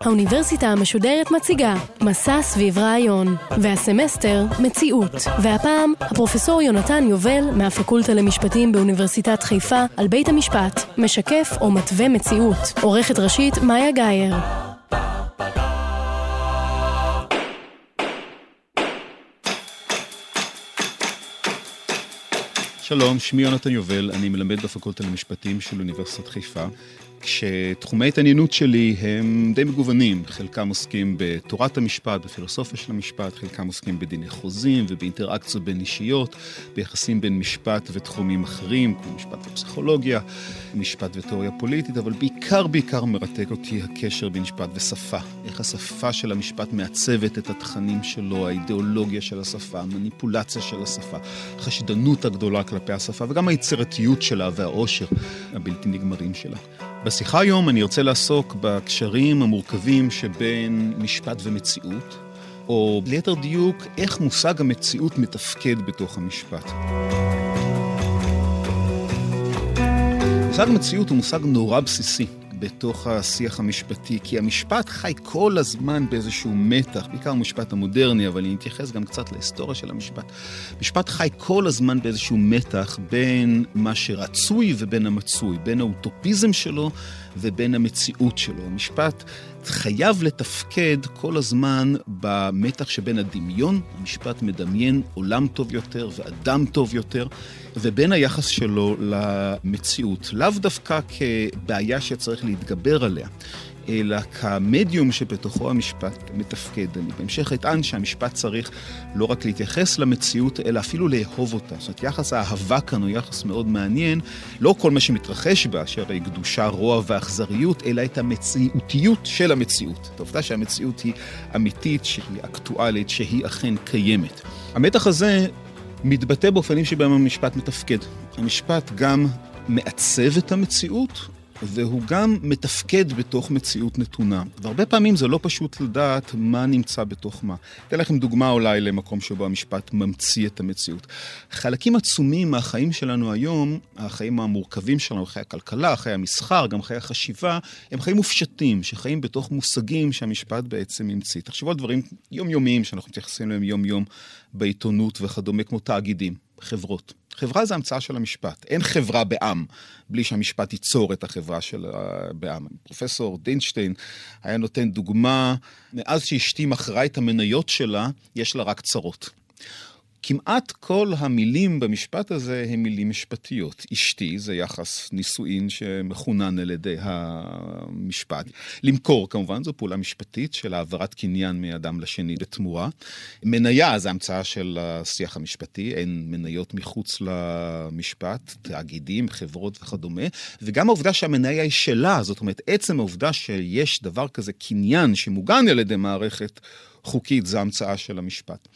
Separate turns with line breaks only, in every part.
האוניברסיטה המשודרת מציגה מסע סביב רעיון, והסמסטר מציאות. והפעם הפרופסור יונתן יובל מהפקולטה למשפטים באוניברסיטת חיפה על בית המשפט, משקף או מתווה מציאות. עורכת ראשית מאיה גאייר.
שלום, שמי יונתן יובל, אני מלמד בפקולטה למשפטים של אוניברסיטת חיפה. כשתחומי ההתעניינות שלי הם די מגוונים, חלקם עוסקים בתורת המשפט, בפילוסופיה של המשפט, חלקם עוסקים בדיני חוזים ובאינטראקציות בין אישיות, ביחסים בין משפט ותחומים אחרים, כמו משפט ופסיכולוגיה, משפט ותיאוריה פוליטית, אבל בעיקר בעיקר מרתק אותי הקשר בין משפט ושפה. איך השפה של המשפט מעצבת את התכנים שלו, האידיאולוגיה של השפה, המניפולציה של השפה, החשדנות הגדולה כלפי השפה, וגם היצירתיות שלה והעושר הבלתי נגמרים שלה. בשיחה היום אני ארצה לעסוק בקשרים המורכבים שבין משפט ומציאות, או ליתר דיוק, איך מושג המציאות מתפקד בתוך המשפט. מושג המציאות הוא מושג נורא בסיסי. בתוך השיח המשפטי, כי המשפט חי כל הזמן באיזשהו מתח, בעיקר המשפט המודרני, אבל אני אתייחס גם קצת להיסטוריה של המשפט. משפט חי כל הזמן באיזשהו מתח בין מה שרצוי ובין המצוי, בין האוטופיזם שלו ובין המציאות שלו. המשפט חייב לתפקד כל הזמן במתח שבין הדמיון, המשפט מדמיין עולם טוב יותר ואדם טוב יותר, ובין היחס שלו למציאות. לאו דווקא כבעיה שצריך להתגבר עליה. אלא כמדיום שבתוכו המשפט מתפקד. אני בהמשך אטען שהמשפט צריך לא רק להתייחס למציאות, אלא אפילו לאהוב אותה. זאת אומרת, יחס האהבה כאן הוא יחס מאוד מעניין. לא כל מה שמתרחש בה, שהרי קדושה, רוע ואכזריות, אלא את המציאותיות של המציאות. את העובדה שהמציאות היא אמיתית, שהיא אקטואלית, שהיא אכן קיימת. המתח הזה מתבטא באופנים שבהם המשפט מתפקד. המשפט גם מעצב את המציאות, והוא גם מתפקד בתוך מציאות נתונה. והרבה פעמים זה לא פשוט לדעת מה נמצא בתוך מה. אתן לכם דוגמה אולי למקום שבו המשפט ממציא את המציאות. חלקים עצומים מהחיים שלנו היום, החיים המורכבים שלנו, חיי הכלכלה, חיי המסחר, גם חיי החשיבה, הם חיים מופשטים, שחיים בתוך מושגים שהמשפט בעצם המציא. תחשבו על דברים יומיומיים שאנחנו מתייחסים אליהם יום-יום בעיתונות וכדומה, כמו תאגידים, חברות. חברה זה המצאה של המשפט. אין חברה בעם בלי שהמשפט ייצור את החברה של בעם. פרופסור דינשטיין היה נותן דוגמה, מאז שאשתי מכרה את המניות שלה, יש לה רק צרות. כמעט כל המילים במשפט הזה הם מילים משפטיות. אשתי זה יחס נישואין שמכונן על ידי המשפט. למכור כמובן זו פעולה משפטית של העברת קניין מאדם לשני בתמורה. מניה זה המצאה של השיח המשפטי, אין מניות מחוץ למשפט, תאגידים, חברות וכדומה. וגם העובדה שהמניה היא שלה, זאת אומרת עצם העובדה שיש דבר כזה קניין שמוגן על ידי מערכת חוקית, זה המצאה של המשפט.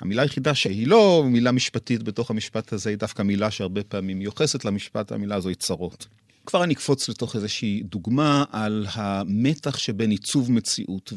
המילה היחידה שהיא לא מילה משפטית בתוך המשפט הזה, היא דווקא מילה שהרבה פעמים מיוחסת למשפט, המילה הזו היא צרות. כבר אני אקפוץ לתוך איזושהי דוגמה על המתח שבין עיצוב מציאות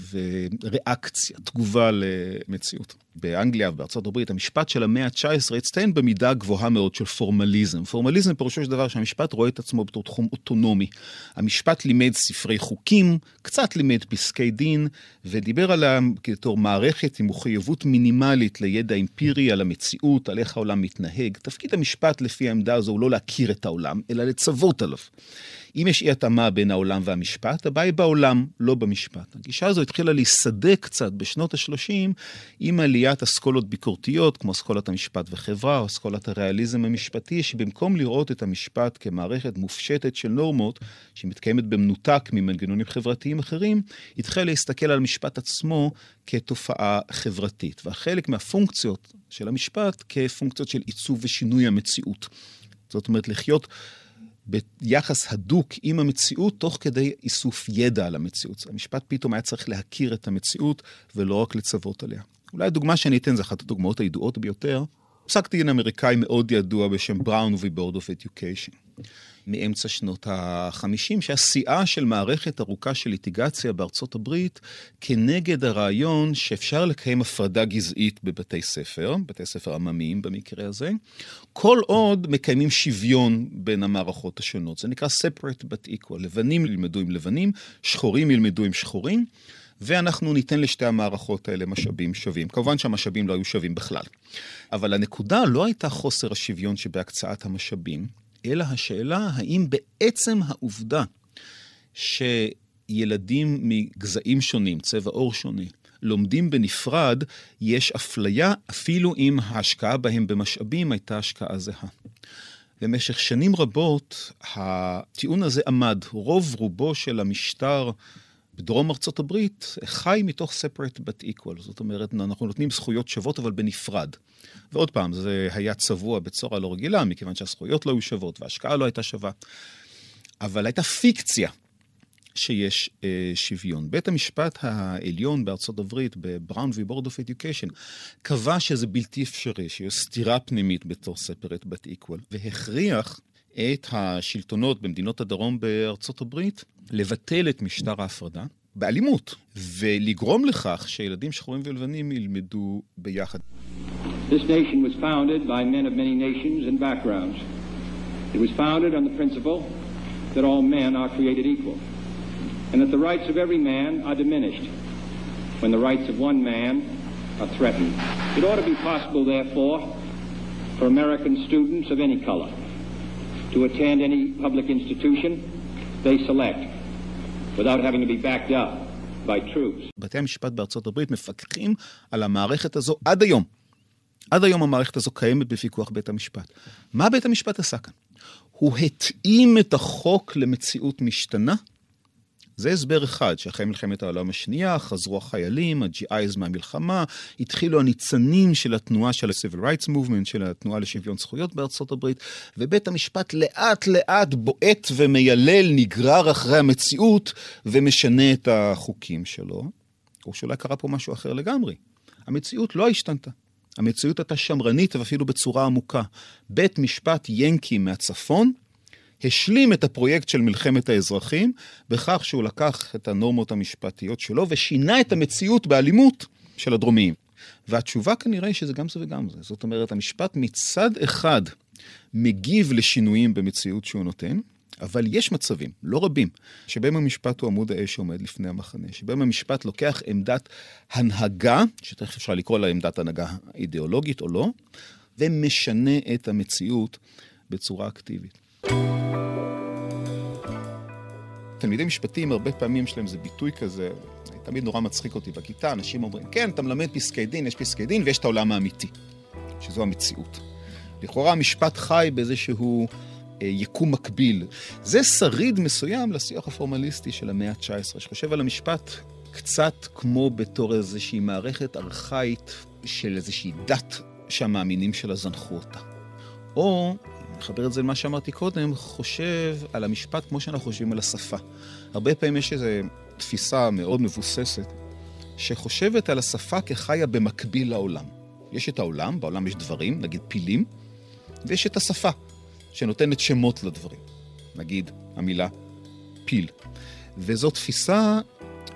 וריאקציה, תגובה למציאות. באנגליה ובארצות הברית, המשפט של המאה ה-19 הצטיין במידה גבוהה מאוד של פורמליזם. פורמליזם פירושו של דבר שהמשפט רואה את עצמו בתור תחום אוטונומי. המשפט לימד ספרי חוקים, קצת לימד פסקי דין, ודיבר עליהם כתור מערכת עם מחויבות מינימלית לידע אמפירי על המציאות, על איך העולם מתנהג. תפקיד המשפט לפי העמדה הזו הוא לא להכיר את העולם, אלא לצוות עליו. אם יש אי התאמה בין העולם והמשפט, הבעיה היא בעולם, לא במשפט. הגישה הזו התחילה להיסדק קצת בשנות ה-30 עם עליית אסכולות ביקורתיות, כמו אסכולת המשפט וחברה, או אסכולת הריאליזם המשפטי, שבמקום לראות את המשפט כמערכת מופשטת של נורמות, שמתקיימת במנותק ממנגנונים חברתיים אחרים, התחילה להסתכל על המשפט עצמו כתופעה חברתית. והחלק מהפונקציות של המשפט כפונקציות של עיצוב ושינוי המציאות. זאת אומרת, לחיות ביחס הדוק עם המציאות, תוך כדי איסוף ידע על המציאות. המשפט פתאום היה צריך להכיר את המציאות, ולא רק לצוות עליה. אולי הדוגמה שאני אתן, זו אחת הדוגמאות הידועות ביותר. פסק דין אמריקאי מאוד ידוע בשם בראון ו-Board of Education. מאמצע שנות ה-50, שהשיאה של מערכת ארוכה של ליטיגציה בארצות הברית כנגד הרעיון שאפשר לקיים הפרדה גזעית בבתי ספר, בתי ספר עממיים במקרה הזה, כל עוד מקיימים שוויון בין המערכות השונות. זה נקרא separate but equal. לבנים ילמדו עם לבנים, שחורים ילמדו עם שחורים. ואנחנו ניתן לשתי המערכות האלה משאבים שווים. כמובן שהמשאבים לא היו שווים בכלל. אבל הנקודה לא הייתה חוסר השוויון שבהקצאת המשאבים, אלא השאלה האם בעצם העובדה שילדים מגזעים שונים, צבע עור שונה, לומדים בנפרד, יש אפליה אפילו אם ההשקעה בהם במשאבים הייתה השקעה זהה. במשך שנים רבות הטיעון הזה עמד. רוב רובו של המשטר בדרום ארצות הברית חי מתוך separate but equal, זאת אומרת, אנחנו נותנים זכויות שוות אבל בנפרד. ועוד פעם, זה היה צבוע בצורה לא רגילה, מכיוון שהזכויות לא היו שוות וההשקעה לא הייתה שווה. אבל הייתה פיקציה שיש אה, שוויון. בית המשפט העליון בארצות הברית, בבראון ובורד אוף אדיוקיישן, קבע שזה בלתי אפשרי, שיש סתירה פנימית בתור separate but equal, והכריח את השלטונות במדינות הדרום בארצות הברית לבטל את משטר ההפרדה באלימות, ולגרום לכך שילדים שחורים ולבנים ילמדו ביחד. This nation was founded by men of many nations and backgrounds. It was founded on the principle that all men are created equal, and that the rights of every man are diminished when the rights of one man are threatened. It ought to be possible, therefore, for American students of any color to attend any public institution they select. without having to be backed up by troops. בתי המשפט בארצות הברית מפקחים על המערכת הזו עד היום. עד היום המערכת הזו קיימת בפיקוח בית המשפט. מה בית המשפט עשה כאן? הוא התאים את החוק למציאות משתנה זה הסבר אחד, שאחרי מלחמת העולם השנייה חזרו החיילים, ה-GIs מהמלחמה, התחילו הניצנים של התנועה של ה-Civil Rights Movement, של התנועה לשוויון זכויות בארצות הברית, ובית המשפט לאט לאט בועט ומיילל, נגרר אחרי המציאות ומשנה את החוקים שלו. או שאולי קרה פה משהו אחר לגמרי. המציאות לא השתנתה. המציאות הייתה שמרנית ואפילו בצורה עמוקה. בית משפט ינקי מהצפון השלים את הפרויקט של מלחמת האזרחים בכך שהוא לקח את הנורמות המשפטיות שלו ושינה את המציאות באלימות של הדרומיים. והתשובה כנראה היא שזה גם זה וגם זה. זאת אומרת, המשפט מצד אחד מגיב לשינויים במציאות שהוא נותן, אבל יש מצבים, לא רבים, שבהם המשפט הוא עמוד האש שעומד לפני המחנה, שבהם המשפט לוקח עמדת הנהגה, שתכף אפשר לקרוא לה עמדת הנהגה אידיאולוגית או לא, ומשנה את המציאות בצורה אקטיבית. תלמידי משפטים, הרבה פעמים יש להם איזה ביטוי כזה, תמיד נורא מצחיק אותי בכיתה, אנשים אומרים, כן, אתה מלמד פסקי דין, יש פסקי דין ויש את העולם האמיתי, שזו המציאות. לכאורה המשפט חי באיזשהו אה, יקום מקביל. זה שריד מסוים לשיח הפורמליסטי של המאה ה-19, שחושב על המשפט קצת כמו בתור איזושהי מערכת ארכאית של איזושהי דת שהמאמינים שלה זנחו אותה. או מחבר את זה למה שאמרתי קודם, חושב על המשפט כמו שאנחנו חושבים על השפה. הרבה פעמים יש איזו תפיסה מאוד מבוססת, שחושבת על השפה כחיה במקביל לעולם. יש את העולם, בעולם יש דברים, נגיד פילים, ויש את השפה, שנותנת שמות לדברים. נגיד המילה פיל. וזו תפיסה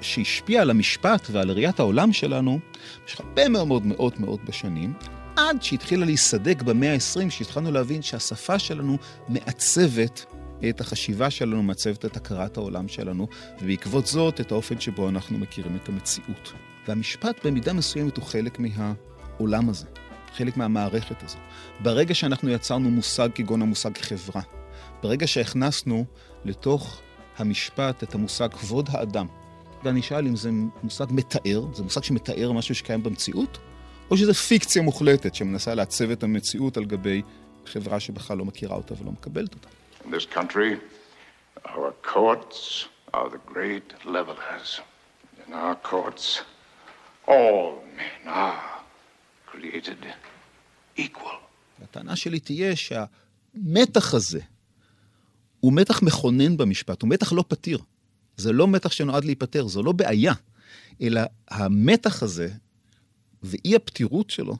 שהשפיעה על המשפט ועל ראיית העולם שלנו במשך הרבה מאוד מאוד מאוד בשנים, עד שהתחילה להיסדק במאה ה-20, שהתחלנו להבין שהשפה שלנו מעצבת את החשיבה שלנו, מעצבת את הכרת העולם שלנו, ובעקבות זאת את האופן שבו אנחנו מכירים את המציאות. והמשפט במידה מסוימת הוא חלק מהעולם הזה, חלק מהמערכת הזו. ברגע שאנחנו יצרנו מושג כגון המושג חברה, ברגע שהכנסנו לתוך המשפט את המושג כבוד האדם, ואני אשאל אם זה מושג מתאר, זה מושג שמתאר משהו שקיים במציאות, או שזו פיקציה מוחלטת שמנסה לעצב את המציאות על גבי חברה שבכלל לא מכירה אותה ולא מקבלת אותה. In this country, our courts are the great levelers. In our courts, all men are created equal. הטענה שלי תהיה שהמתח הזה הוא מתח מכונן במשפט, הוא מתח לא פתיר. זה לא מתח שנועד להיפתר, זו לא בעיה, אלא המתח הזה ואי הפתירות שלו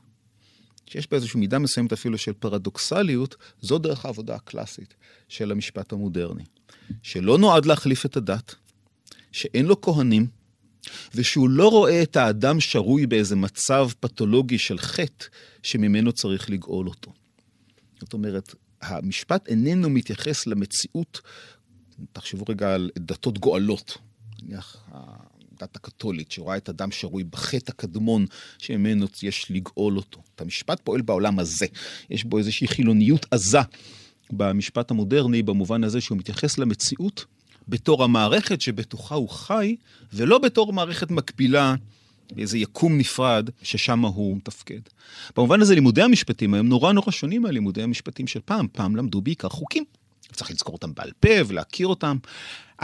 שיש בה איזושהי מידה מסוימת אפילו של פרדוקסליות, זו דרך העבודה הקלאסית של המשפט המודרני. שלא נועד להחליף את הדת, שאין לו כהנים, ושהוא לא רואה את האדם שרוי באיזה מצב פתולוגי של חטא שממנו צריך לגאול אותו. זאת אומרת, המשפט איננו מתייחס למציאות, תחשבו רגע על דתות גואלות, נניח הדת הקתולית, שרואה את אדם שרוי בחטא הקדמון שממנו יש לגאול אותו. את המשפט פועל בעולם הזה. יש בו איזושהי חילוניות עזה במשפט המודרני, במובן הזה שהוא מתייחס למציאות בתור המערכת שבתוכה הוא חי, ולא בתור מערכת מקבילה באיזה יקום נפרד ששם הוא מתפקד. במובן הזה לימודי המשפטים היום נורא נורא שונים מהלימודי המשפטים של פעם. פעם למדו בעיקר חוקים. צריך לזכור אותם בעל פה ולהכיר אותם.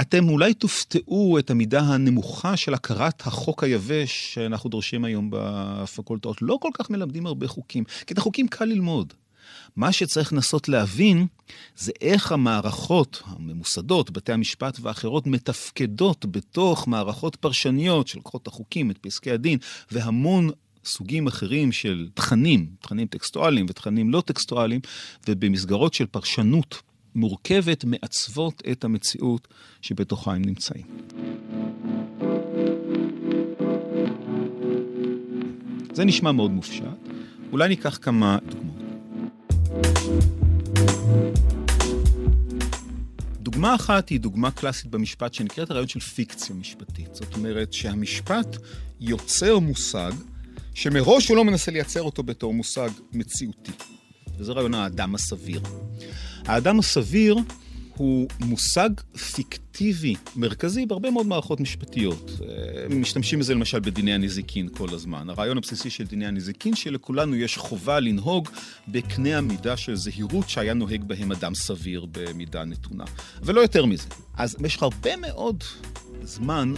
אתם אולי תופתעו את המידה הנמוכה של הכרת החוק היבש שאנחנו דורשים היום בפקולטות. לא כל כך מלמדים הרבה חוקים, כי את החוקים קל ללמוד. מה שצריך לנסות להבין זה איך המערכות הממוסדות, בתי המשפט ואחרות, מתפקדות בתוך מערכות פרשניות שלוקחות את החוקים, את פסקי הדין, והמון סוגים אחרים של תכנים, תכנים טקסטואליים ותכנים לא טקסטואליים, ובמסגרות של פרשנות מורכבת מעצבות את המציאות שבתוכה הם נמצאים. זה נשמע מאוד מופשט. אולי ניקח כמה דוגמאות. דוגמה אחת היא דוגמה קלאסית במשפט שנקראת הרעיון של פיקציה משפטית. זאת אומרת שהמשפט יוצר מושג שמראש הוא לא מנסה לייצר אותו בתור מושג מציאותי. וזה רעיון האדם הסביר. האדם הסביר הוא מושג פיקטיבי מרכזי בהרבה מאוד מערכות משפטיות. אה, משתמשים בזה למשל בדיני הנזיקין כל הזמן. הרעיון הבסיסי של דיני הנזיקין, שלכולנו יש חובה לנהוג בקנה המידה של זהירות שהיה נוהג בהם אדם סביר במידה נתונה. ולא יותר מזה. אז במשך הרבה מאוד זמן,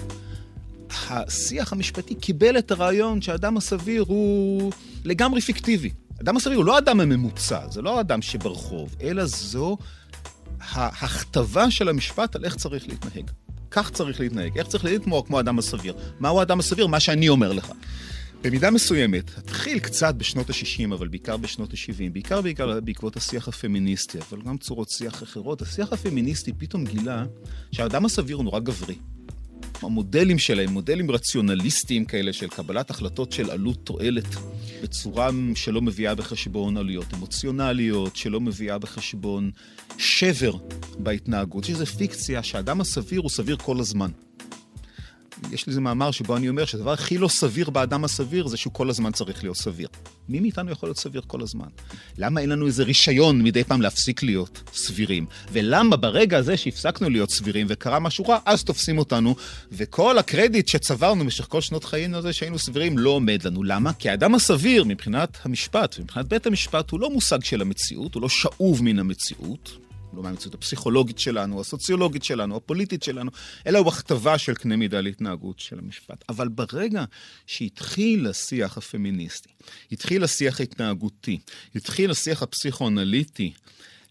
השיח המשפטי קיבל את הרעיון שהאדם הסביר הוא לגמרי פיקטיבי. אדם הסביר הוא לא האדם הממוצע, זה לא האדם שברחוב, אלא זו ההכתבה של המשפט על איך צריך להתנהג. כך צריך להתנהג, איך צריך להתנהג כמו, האדם הסביר. מהו האדם הסביר? מה שאני אומר לך. במידה מסוימת, התחיל קצת בשנות ה-60, אבל בעיקר בשנות ה-70, בעיקר, בעיקר בעקבות השיח הפמיניסטי, אבל גם צורות שיח אחרות, השיח הפמיניסטי פתאום גילה שהאדם הסביר הוא נורא גברי. המודלים שלהם, מודלים רציונליסטיים כאלה של קבלת החלטות של עלות תועלת, בצורה שלא מביאה בחשבון עלויות אמוציונליות, שלא מביאה בחשבון שבר בהתנהגות, שזה פיקציה שהאדם הסביר הוא סביר כל הזמן. יש לי איזה מאמר שבו אני אומר שהדבר הכי לא סביר באדם הסביר זה שהוא כל הזמן צריך להיות סביר. מי מאיתנו יכול להיות סביר כל הזמן? למה אין לנו איזה רישיון מדי פעם להפסיק להיות סבירים? ולמה ברגע הזה שהפסקנו להיות סבירים וקרה משהו רע, אז תופסים אותנו, וכל הקרדיט שצברנו במשך כל שנות חיינו הזה שהיינו סבירים לא עומד לנו. למה? כי האדם הסביר מבחינת המשפט, מבחינת בית המשפט, הוא לא מושג של המציאות, הוא לא שאוב מן המציאות. לא מהמציאות הפסיכולוגית שלנו, הסוציולוגית שלנו, הפוליטית שלנו, אלא הוא הכתבה של קנה מידה להתנהגות של המשפט. אבל ברגע שהתחיל השיח הפמיניסטי, התחיל השיח ההתנהגותי, התחיל השיח הפסיכואנליטי,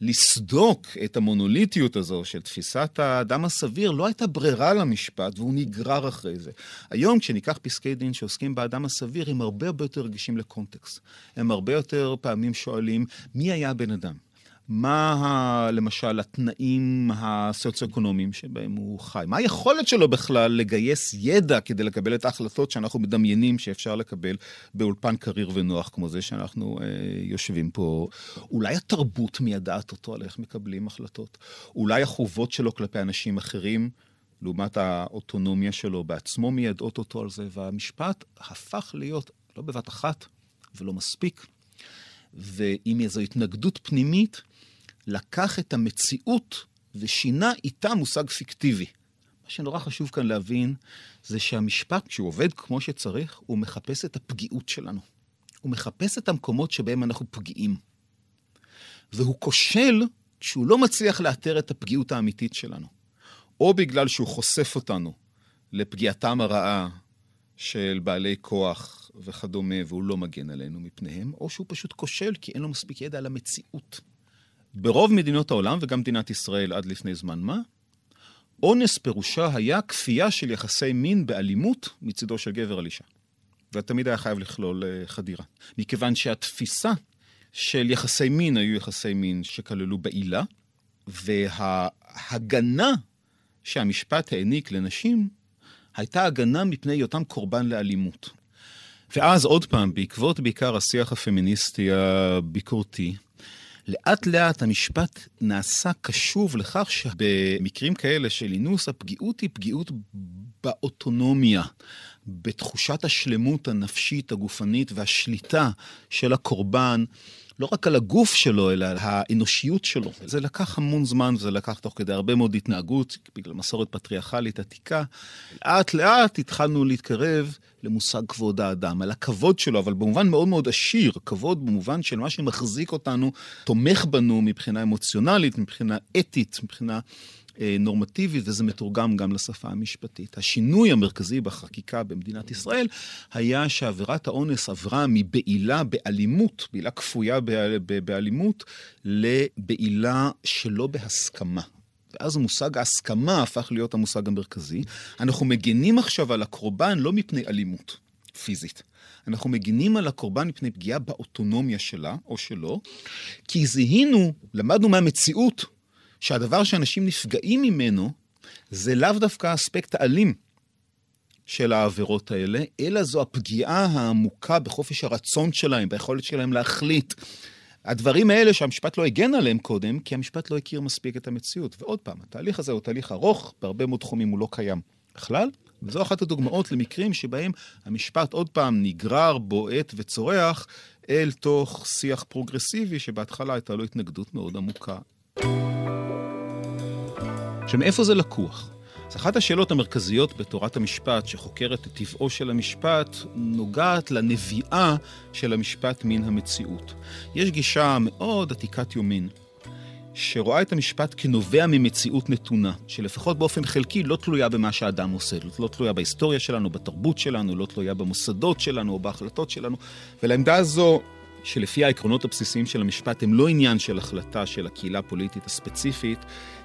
לסדוק את המונוליטיות הזו של תפיסת האדם הסביר, לא הייתה ברירה למשפט, והוא נגרר אחרי זה. היום, כשניקח פסקי דין שעוסקים באדם הסביר, הם הרבה הרבה יותר רגישים לקונטקסט. הם הרבה יותר פעמים שואלים, מי היה הבן אדם? מה ה, למשל התנאים הסוציו-אקונומיים שבהם הוא חי? מה היכולת שלו בכלל לגייס ידע כדי לקבל את ההחלטות שאנחנו מדמיינים שאפשר לקבל באולפן קריר ונוח כמו זה שאנחנו אה, יושבים פה? אולי התרבות מיידעת אותו על איך מקבלים החלטות? אולי החובות שלו כלפי אנשים אחרים? לעומת האוטונומיה שלו בעצמו מיידעות אותו על זה, והמשפט הפך להיות, לא בבת אחת ולא מספיק, ועם איזו התנגדות פנימית לקח את המציאות ושינה איתה מושג פיקטיבי. מה שנורא חשוב כאן להבין, זה שהמשפט, כשהוא עובד כמו שצריך, הוא מחפש את הפגיעות שלנו. הוא מחפש את המקומות שבהם אנחנו פגיעים. והוא כושל כשהוא לא מצליח לאתר את הפגיעות האמיתית שלנו. או בגלל שהוא חושף אותנו לפגיעתם הרעה של בעלי כוח וכדומה, והוא לא מגן עלינו מפניהם, או שהוא פשוט כושל כי אין לו מספיק ידע על המציאות. ברוב מדינות העולם, וגם מדינת ישראל עד לפני זמן מה, אונס פירושה היה כפייה של יחסי מין באלימות מצידו של גבר על אישה. ותמיד היה חייב לכלול אה, חדירה. מכיוון שהתפיסה של יחסי מין היו יחסי מין שכללו בעילה, וההגנה שהמשפט העניק לנשים הייתה הגנה מפני היותם קורבן לאלימות. ואז עוד פעם, בעקבות בעיקר השיח הפמיניסטי הביקורתי, לאט לאט המשפט נעשה קשוב לכך שבמקרים כאלה של אינוס, הפגיעות היא פגיעות באוטונומיה, בתחושת השלמות הנפשית, הגופנית והשליטה של הקורבן. לא רק על הגוף שלו, אלא על האנושיות שלו. זה לקח המון זמן, זה לקח תוך כדי הרבה מאוד התנהגות, בגלל מסורת פטריארכלית עתיקה. לאט לאט התחלנו להתקרב למושג כבוד האדם, על הכבוד שלו, אבל במובן מאוד מאוד עשיר, כבוד במובן של מה שמחזיק אותנו, תומך בנו מבחינה אמוציונלית, מבחינה אתית, מבחינה... אה, נורמטיבית, וזה מתורגם גם לשפה המשפטית. השינוי המרכזי בחקיקה במדינת ישראל היה שעבירת האונס עברה מבעילה באלימות, בעילה כפויה באלימות, לבעילה שלא בהסכמה. ואז מושג ההסכמה הפך להיות המושג המרכזי. אנחנו מגנים עכשיו על הקורבן לא מפני אלימות פיזית. אנחנו מגינים על הקורבן מפני פגיעה באוטונומיה שלה או שלו, כי זיהינו, למדנו מהמציאות שהדבר שאנשים נפגעים ממנו זה לאו דווקא האספקט האלים של העבירות האלה, אלא זו הפגיעה העמוקה בחופש הרצון שלהם, ביכולת שלהם להחליט. הדברים האלה שהמשפט לא הגן עליהם קודם, כי המשפט לא הכיר מספיק את המציאות. ועוד פעם, התהליך הזה הוא תהליך ארוך, בהרבה מאוד תחומים הוא לא קיים בכלל, וזו אחת הדוגמאות למקרים שבהם המשפט עוד פעם נגרר, בועט וצורח אל תוך שיח פרוגרסיבי, שבהתחלה הייתה לו התנגדות מאוד עמוקה. שמאיפה זה לקוח? אז אחת השאלות המרכזיות בתורת המשפט, שחוקרת את טבעו של המשפט, נוגעת לנביאה של המשפט מן המציאות. יש גישה מאוד עתיקת יומין, שרואה את המשפט כנובע ממציאות נתונה, שלפחות באופן חלקי לא תלויה במה שהאדם עושה, לא תלויה בהיסטוריה שלנו, בתרבות שלנו, לא תלויה במוסדות שלנו או בהחלטות שלנו, ולעמדה הזו שלפי העקרונות הבסיסיים של המשפט הם לא עניין של החלטה של הקהילה הפוליטית הספציפית,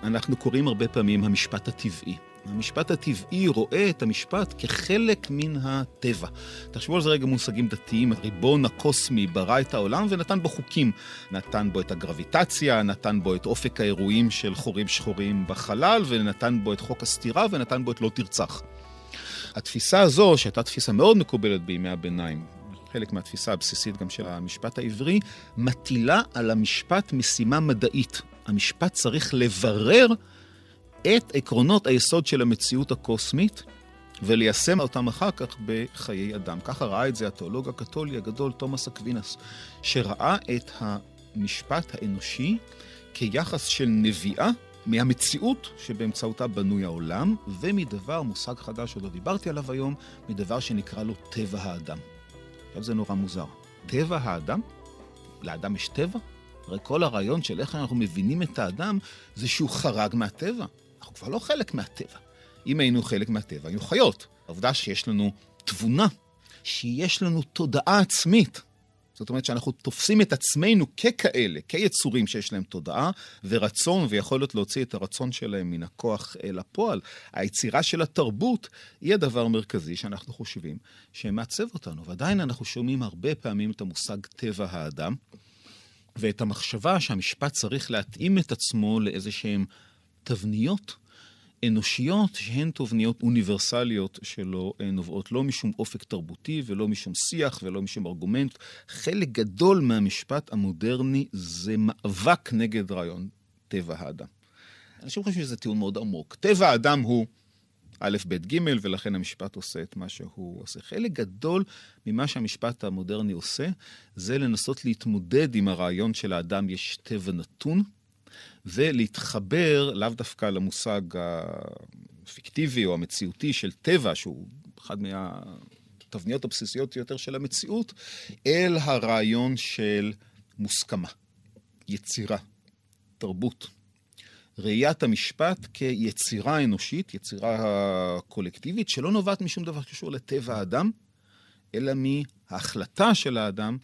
אנחנו קוראים הרבה פעמים המשפט הטבעי. המשפט הטבעי רואה את המשפט כחלק מן הטבע. תחשבו על זה רגע מושגים דתיים, הריבון הקוסמי ברא את העולם ונתן בו חוקים. נתן בו את הגרביטציה, נתן בו את אופק האירועים של חורים שחורים בחלל, ונתן בו את חוק הסתירה, ונתן בו את לא תרצח. התפיסה הזו, שהייתה תפיסה מאוד מקובלת בימי הביניים, חלק מהתפיסה הבסיסית גם של המשפט העברי, מטילה על המשפט משימה מדעית. המשפט צריך לברר את עקרונות היסוד של המציאות הקוסמית וליישם אותם אחר כך בחיי אדם. ככה ראה את זה התיאולוג הקתולי הגדול תומאס אקווינס, שראה את המשפט האנושי כיחס של נביעה מהמציאות שבאמצעותה בנוי העולם, ומדבר, מושג חדש שלא דיברתי עליו היום, מדבר שנקרא לו טבע האדם. עכשיו זה נורא מוזר. טבע האדם? לאדם יש טבע? הרי כל הרעיון של איך אנחנו מבינים את האדם זה שהוא חרג מהטבע. אנחנו כבר לא חלק מהטבע. אם היינו חלק מהטבע, היינו חיות. העובדה שיש לנו תבונה, שיש לנו תודעה עצמית, זאת אומרת שאנחנו תופסים את עצמנו ככאלה, כיצורים שיש להם תודעה ורצון ויכולת להוציא את הרצון שלהם מן הכוח אל הפועל. היצירה של התרבות היא הדבר המרכזי שאנחנו חושבים שמעצב אותנו. ועדיין אנחנו שומעים הרבה פעמים את המושג טבע האדם, ואת המחשבה שהמשפט צריך להתאים את עצמו לאיזה שהן תבניות. אנושיות שהן תובניות אוניברסליות שלא אה, נובעות לא משום אופק תרבותי ולא משום שיח ולא משום ארגומנט. חלק גדול מהמשפט המודרני זה מאבק נגד רעיון טבע האדם. אנשים חושבים שזה טיעון מאוד עמוק. טבע האדם הוא א', ב', ג', ולכן המשפט עושה את מה שהוא עושה. חלק גדול ממה שהמשפט המודרני עושה, זה לנסות להתמודד עם הרעיון שלאדם יש טבע נתון, ולהתחבר לאו דווקא למושג הפיקטיבי או המציאותי של טבע, שהוא אחד מהתבניות הבסיסיות יותר של המציאות, אל הרעיון של מוסכמה, יצירה, תרבות. ראיית המשפט כיצירה אנושית, יצירה קולקטיבית, שלא נובעת משום דבר שקשור לטבע האדם, אלא מההחלטה של האדם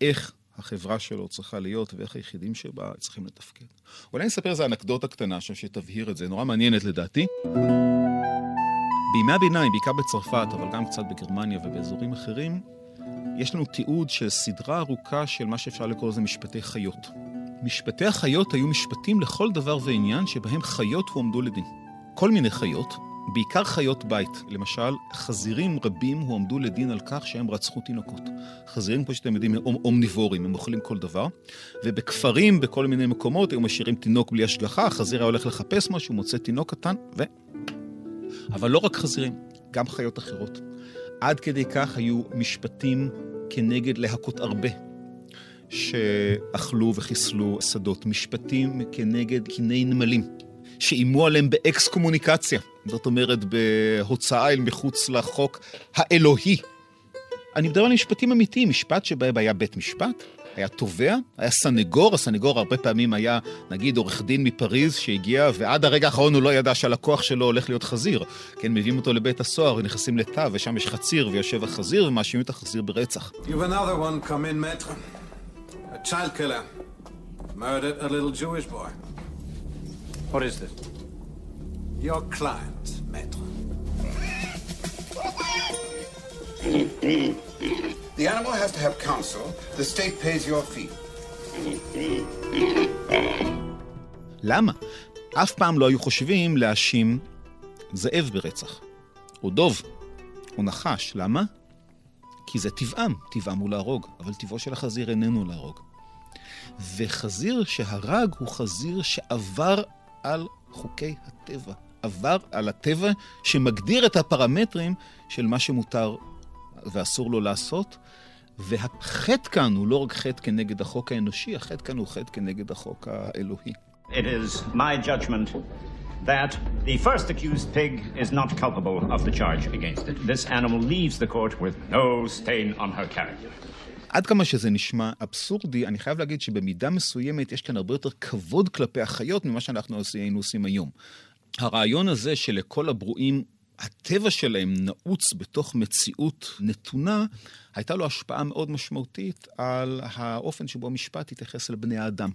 איך החברה שלו צריכה להיות ואיך היחידים שבה צריכים לתפקד. אולי אני אספר איזה אנקדוטה קטנה שם שתבהיר את זה, נורא מעניינת לדעתי. בימי הביניים, בעיקר בצרפת, אבל גם קצת בגרמניה ובאזורים אחרים, יש לנו תיעוד של סדרה ארוכה של מה שאפשר לקרוא לזה משפטי חיות. משפטי החיות היו משפטים לכל דבר ועניין שבהם חיות הועמדו לדין. כל מיני חיות, בעיקר חיות בית. למשל, חזירים רבים הועמדו לדין על כך שהם רצחו תינוקות. חזירים, כמו שאתם יודעים, הם אומניבורים, הם אוכלים כל דבר. ובכפרים, בכל מיני מקומות, היו משאירים תינוק בלי השגחה, החזיר היה הולך לחפש משהו, מוצא תינוק קטן, ו... אבל לא רק חזירים, גם חיות אחרות. עד כדי כך היו משפטים כנגד להכות הרבה, שאכלו וחיסלו שדות. משפטים כנגד קיני נמלים. שאיימו עליהם באקס קומוניקציה, זאת אומרת בהוצאה אל מחוץ לחוק האלוהי. אני מדבר על משפטים אמיתיים, משפט שבהם היה בית משפט, היה תובע, היה סנגור, הסנגור הרבה פעמים היה, נגיד, עורך דין מפריז שהגיע, ועד הרגע האחרון הוא לא ידע שהלקוח שלו הולך להיות חזיר. כן, מביאים אותו לבית הסוהר, ונכנסים לתא, ושם יש חציר, ויושב החזיר, ומאשימים את החזיר ברצח.
What is this? Your client, maître. the animal has to have counsel. The state pays your fee.
למה? אף פעם לא היו חושבים להאשים זאב ברצח, או דוב, או נחש. למה? כי זה טבעם, טבעם הוא להרוג, אבל טבעו של החזיר איננו להרוג. וחזיר שהרג הוא חזיר שעבר על חוקי הטבע. עבר על הטבע שמגדיר את הפרמטרים של מה שמותר ואסור לו לעשות. והחטא כאן הוא לא רק חטא כנגד החוק האנושי, החטא כאן הוא חטא כנגד החוק האלוהי.
It is my judgment that the first accused pig is not culpable of the charge against it. This animal leaves the court with no stain on her character.
עד כמה שזה נשמע אבסורדי, אני חייב להגיד שבמידה מסוימת יש כאן הרבה יותר כבוד כלפי החיות ממה שאנחנו היינו עושים היום. הרעיון הזה שלכל הברואים הטבע שלהם נעוץ בתוך מציאות נתונה, הייתה לו השפעה מאוד משמעותית על האופן שבו המשפט התייחס לבני האדם.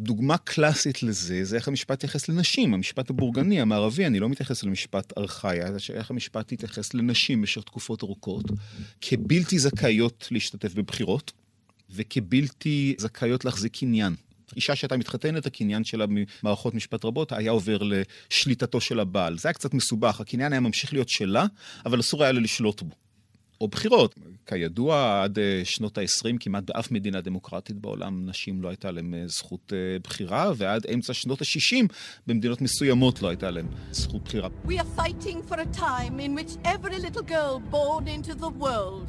דוגמה קלאסית לזה, זה איך המשפט מתייחס לנשים. המשפט הבורגני, המערבי, אני לא מתייחס למשפט ארכאי, זה איך המשפט מתייחס לנשים במשך תקופות ארוכות, כבלתי זכאיות להשתתף בבחירות, וכבלתי זכאיות להחזיק קניין. אישה שהייתה מתחתנת, הקניין שלה במערכות משפט רבות היה עובר לשליטתו של הבעל. זה היה קצת מסובך, הקניין היה ממשיך להיות שלה, אבל אסור היה לה לשלוט בו. או בחירות. כידוע, עד אה, שנות ה-20 כמעט באף מדינה דמוקרטית בעולם נשים לא הייתה אה, זכות אה, בחירה, ועד אמצע שנות ה-60 במדינות מסוימות לא הייתה להם זכות בחירה. We are fighting for a time in which every little girl born into the world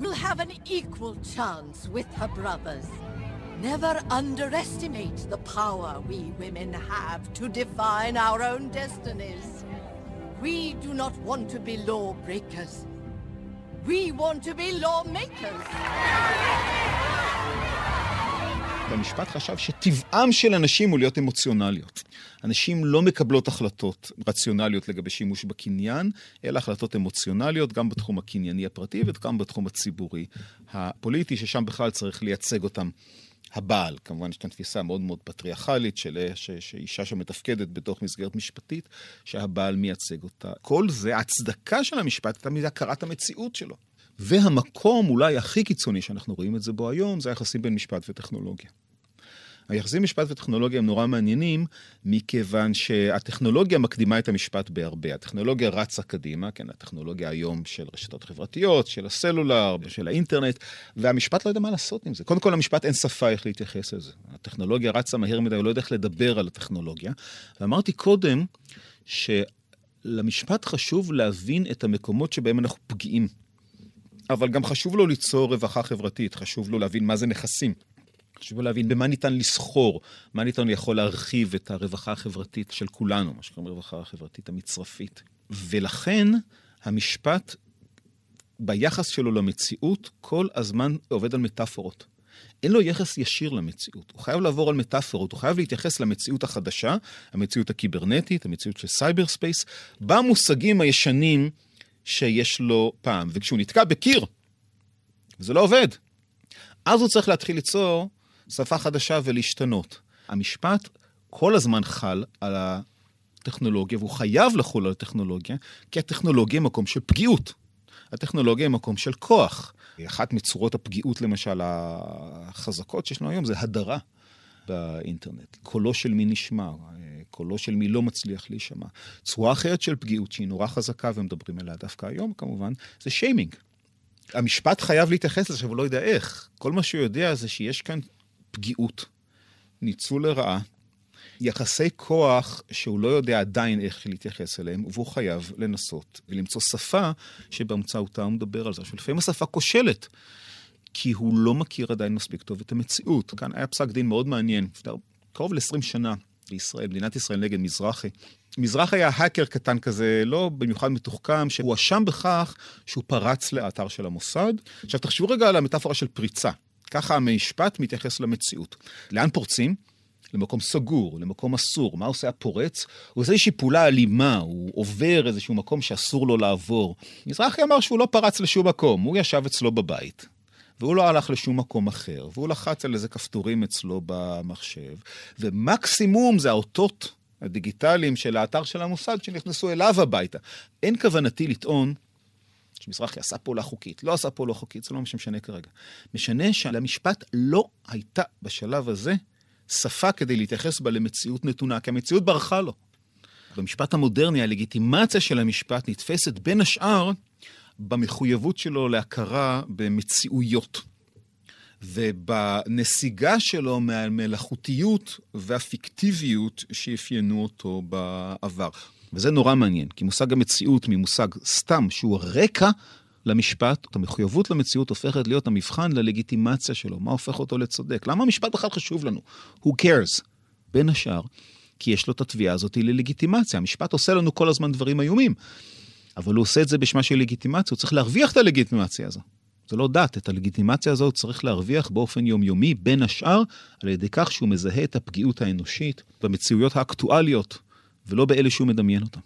will have an equal chance with her brothers. Never underestimate the power we women have to define our own destinies. We do not want to be lawbreakers. We want to be lawmakers. המשפט חשב שטבעם של אנשים הוא להיות אמוציונליות. אנשים לא מקבלות החלטות רציונליות לגבי שימוש בקניין, אלא החלטות אמוציונליות גם בתחום הקנייני הפרטי וגם בתחום הציבורי הפוליטי, ששם בכלל צריך לייצג אותם הבעל. כמובן, יש כאן תפיסה מאוד מאוד פטריארכלית של אישה שמתפקדת בתוך מסגרת משפטית, שהבעל מייצג אותה. כל זה, ההצדקה של המשפט הייתה מזה הכרת המציאות שלו. והמקום אולי הכי קיצוני שאנחנו רואים את זה בו היום, זה היחסים בין משפט וטכנולוגיה. היחסים משפט וטכנולוגיה הם נורא מעניינים, מכיוון שהטכנולוגיה מקדימה את המשפט בהרבה. הטכנולוגיה רצה קדימה, כן, הטכנולוגיה היום של רשתות חברתיות, של הסלולר, של האינטרנט, והמשפט לא יודע מה לעשות עם זה. קודם כל, למשפט אין שפה איך להתייחס לזה. הטכנולוגיה רצה מהר מדי, הוא לא יודע איך לדבר על הטכנולוגיה. ואמרתי קודם, שלמשפט חשוב להבין את המקומות שבהם אנחנו פגיעים. אבל גם חשוב לו ליצור רווחה חברתית, חשוב לו להבין מה זה נכסים. חשוב להבין במה ניתן לסחור, מה ניתן יכול להרחיב את הרווחה החברתית של כולנו, מה שקוראים רווחה החברתית המצרפית. ולכן המשפט, ביחס שלו למציאות, כל הזמן עובד על מטאפורות. אין לו יחס ישיר למציאות, הוא חייב לעבור על מטאפורות, הוא חייב להתייחס למציאות החדשה, המציאות הקיברנטית, המציאות של cyberspace, במושגים הישנים שיש לו פעם. וכשהוא נתקע בקיר, זה לא עובד, אז הוא צריך להתחיל ליצור שפה חדשה ולהשתנות. המשפט כל הזמן חל על טכנולוגיה, והוא חייב לחול על טכנולוגיה, כי הטכנולוגיה היא מקום של פגיעות. הטכנולוגיה היא מקום של כוח. אחת מצורות הפגיעות, למשל, החזקות שיש לנו היום, זה הדרה באינטרנט. קולו של מי נשמע, קולו של מי לא מצליח להישמע. צורה אחרת של פגיעות, שהיא נורא חזקה ומדברים עליה דווקא היום, כמובן, זה שיימינג. המשפט חייב להתייחס לזה, אבל לא יודע איך. כל מה שהוא יודע זה שיש כאן פגיעות, ניצול לרעה, יחסי כוח שהוא לא יודע עדיין איך להתייחס אליהם, והוא חייב לנסות ולמצוא שפה שבאמצעותה הוא מדבר על זה. שלפעמים השפה כושלת, כי הוא לא מכיר עדיין מספיק טוב את המציאות. כאן היה פסק דין מאוד מעניין, קרוב ל-20 שנה בישראל, מדינת ישראל נגד מזרחי. מזרח היה האקר קטן כזה, לא במיוחד מתוחכם, שהואשם בכך שהוא פרץ לאתר של המוסד. עכשיו תחשבו רגע על המטאפורה של פריצה. ככה המשפט מתייחס למציאות. לאן פורצים? למקום סגור, למקום אסור. מה עושה הפורץ? הוא עושה איזושהי פעולה אלימה, הוא עובר איזשהו מקום שאסור לו לעבור. מזרחי אמר שהוא לא פרץ לשום מקום, הוא ישב אצלו בבית. והוא לא הלך לשום מקום אחר, והוא לחץ על איזה כפתורים אצלו במחשב, ומקסימום זה האותות הדיגיטליים של האתר של המוסד שנכנסו אליו הביתה. אין כוונתי לטעון שמזרחי עשה פעולה חוקית, לא עשה פעולה חוקית, זה לא מה שמשנה כרגע. משנה שלמשפט לא הייתה בשלב הזה שפה כדי להתייחס בה למציאות נתונה, כי המציאות ברחה לו. במשפט המודרני הלגיטימציה של המשפט נתפסת בין השאר במחויבות שלו להכרה במציאויות. ובנסיגה שלו מהמלאכותיות והפיקטיביות שאפיינו אותו בעבר. וזה נורא מעניין, כי מושג המציאות ממושג סתם, שהוא רקע למשפט, המחויבות למציאות הופכת להיות המבחן ללגיטימציה שלו, מה הופך אותו לצודק. למה המשפט בכלל חשוב לנו? Who cares? בין השאר, כי יש לו את התביעה הזאת ללגיטימציה. המשפט עושה לנו כל הזמן דברים איומים, אבל הוא עושה את זה בשמה של לגיטימציה, הוא צריך להרוויח את הלגיטימציה הזו. זה לא דת, את הלגיטימציה הזאת צריך להרוויח באופן יומיומי, בין השאר, על ידי כך שהוא מזהה את הפגיעות האנושית במציאויות האקטואליות, ולא באלה שהוא מדמיין אותן.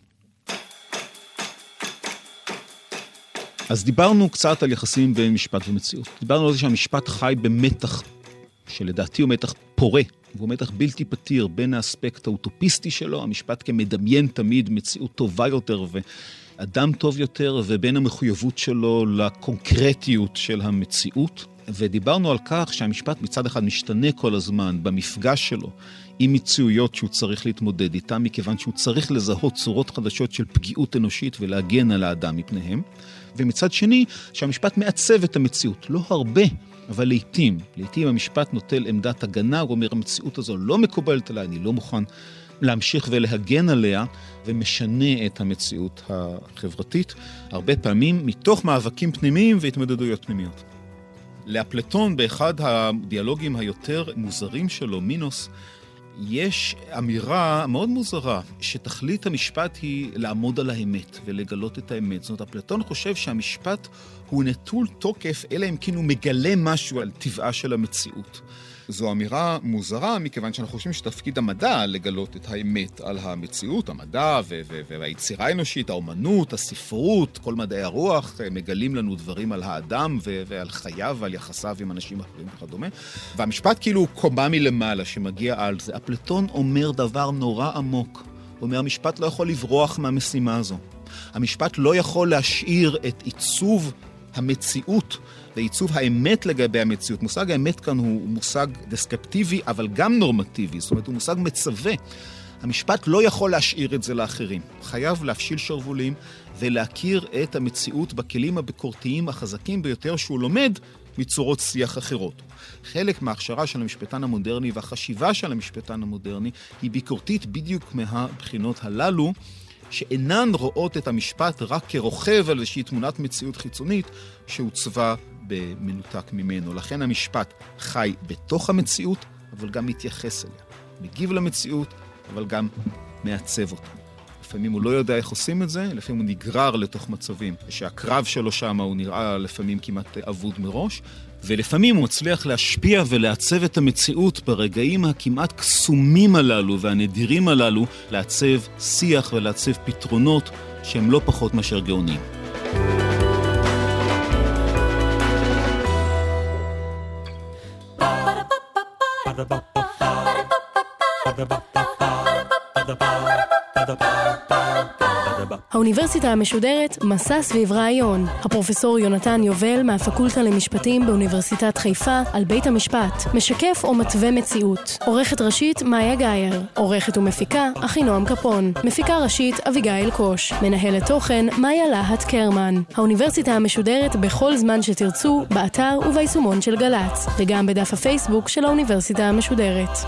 אז דיברנו קצת על יחסים בין משפט ומציאות. דיברנו על זה שהמשפט חי במתח, שלדעתי הוא מתח פורה, והוא מתח בלתי פתיר בין האספקט האוטופיסטי שלו, המשפט כמדמיין תמיד מציאות טובה יותר ואדם טוב יותר, ובין המחויבות שלו לקונקרטיות של המציאות. ודיברנו על כך שהמשפט מצד אחד משתנה כל הזמן במפגש שלו עם מציאויות שהוא צריך להתמודד איתן, מכיוון שהוא צריך לזהות צורות חדשות של פגיעות אנושית ולהגן על האדם מפניהם. ומצד שני, שהמשפט מעצב את המציאות. לא הרבה, אבל לעיתים. לעיתים המשפט נוטל עמדת הגנה, הוא אומר, המציאות הזו לא מקובלת עליי, אני לא מוכן להמשיך ולהגן עליה, ומשנה את המציאות החברתית, הרבה פעמים מתוך מאבקים פנימיים והתמודדויות פנימיות. לאפלטון, באחד הדיאלוגים היותר מוזרים שלו, מינוס, יש אמירה מאוד מוזרה, שתכלית המשפט היא לעמוד על האמת ולגלות את האמת. זאת אומרת, אפלטון חושב שהמשפט הוא נטול תוקף, אלא אם כן הוא מגלה משהו על טבעה של המציאות. זו אמירה מוזרה, מכיוון שאנחנו חושבים שתפקיד המדע לגלות את האמת על המציאות, המדע והיצירה האנושית, האומנות, הספרות, כל מדעי הרוח, אה, מגלים לנו דברים על האדם ועל חייו ועל יחסיו עם אנשים אחרים וכדומה. והמשפט כאילו הוא קומה מלמעלה שמגיע על זה. אפלטון אומר דבר נורא עמוק. הוא אומר, המשפט לא יכול לברוח מהמשימה הזו. המשפט לא יכול להשאיר את עיצוב המציאות ועיצוב האמת לגבי המציאות. מושג האמת כאן הוא מושג דסקפטיבי, אבל גם נורמטיבי, זאת אומרת, הוא מושג מצווה. המשפט לא יכול להשאיר את זה לאחרים. חייב להפשיל שרוולים ולהכיר את המציאות בכלים הביקורתיים החזקים ביותר שהוא לומד מצורות שיח אחרות. חלק מההכשרה של המשפטן המודרני והחשיבה של המשפטן המודרני היא ביקורתית בדיוק מהבחינות הללו. שאינן רואות את המשפט רק כרוכב על איזושהי תמונת מציאות חיצונית שעוצבה במנותק ממנו. לכן המשפט חי בתוך המציאות, אבל גם מתייחס אליה. מגיב למציאות, אבל גם מעצב אותה. לפעמים הוא לא יודע איך עושים את זה, לפעמים הוא נגרר לתוך מצבים שהקרב שלו שם הוא נראה לפעמים כמעט אבוד מראש, ולפעמים הוא מצליח להשפיע ולעצב את המציאות ברגעים הכמעט קסומים הללו והנדירים הללו, לעצב שיח ולעצב פתרונות שהם לא פחות מאשר גאונים. Ba-da-ba-ba-ba. Ba-da-ba-ba-ba.
האוניברסיטה המשודרת מסע סביב רעיון. הפרופסור יונתן יובל מהפקולטה למשפטים באוניברסיטת חיפה על בית המשפט משקף או מתווה מציאות. עורכת ראשית מאיה גאייר. עורכת ומפיקה אחינועם קפון. מפיקה ראשית אביגיל קוש. מנהלת תוכן מאיה להט קרמן. האוניברסיטה המשודרת בכל זמן שתרצו, באתר וביישומון של גל"צ, וגם בדף הפייסבוק של האוניברסיטה המשודרת.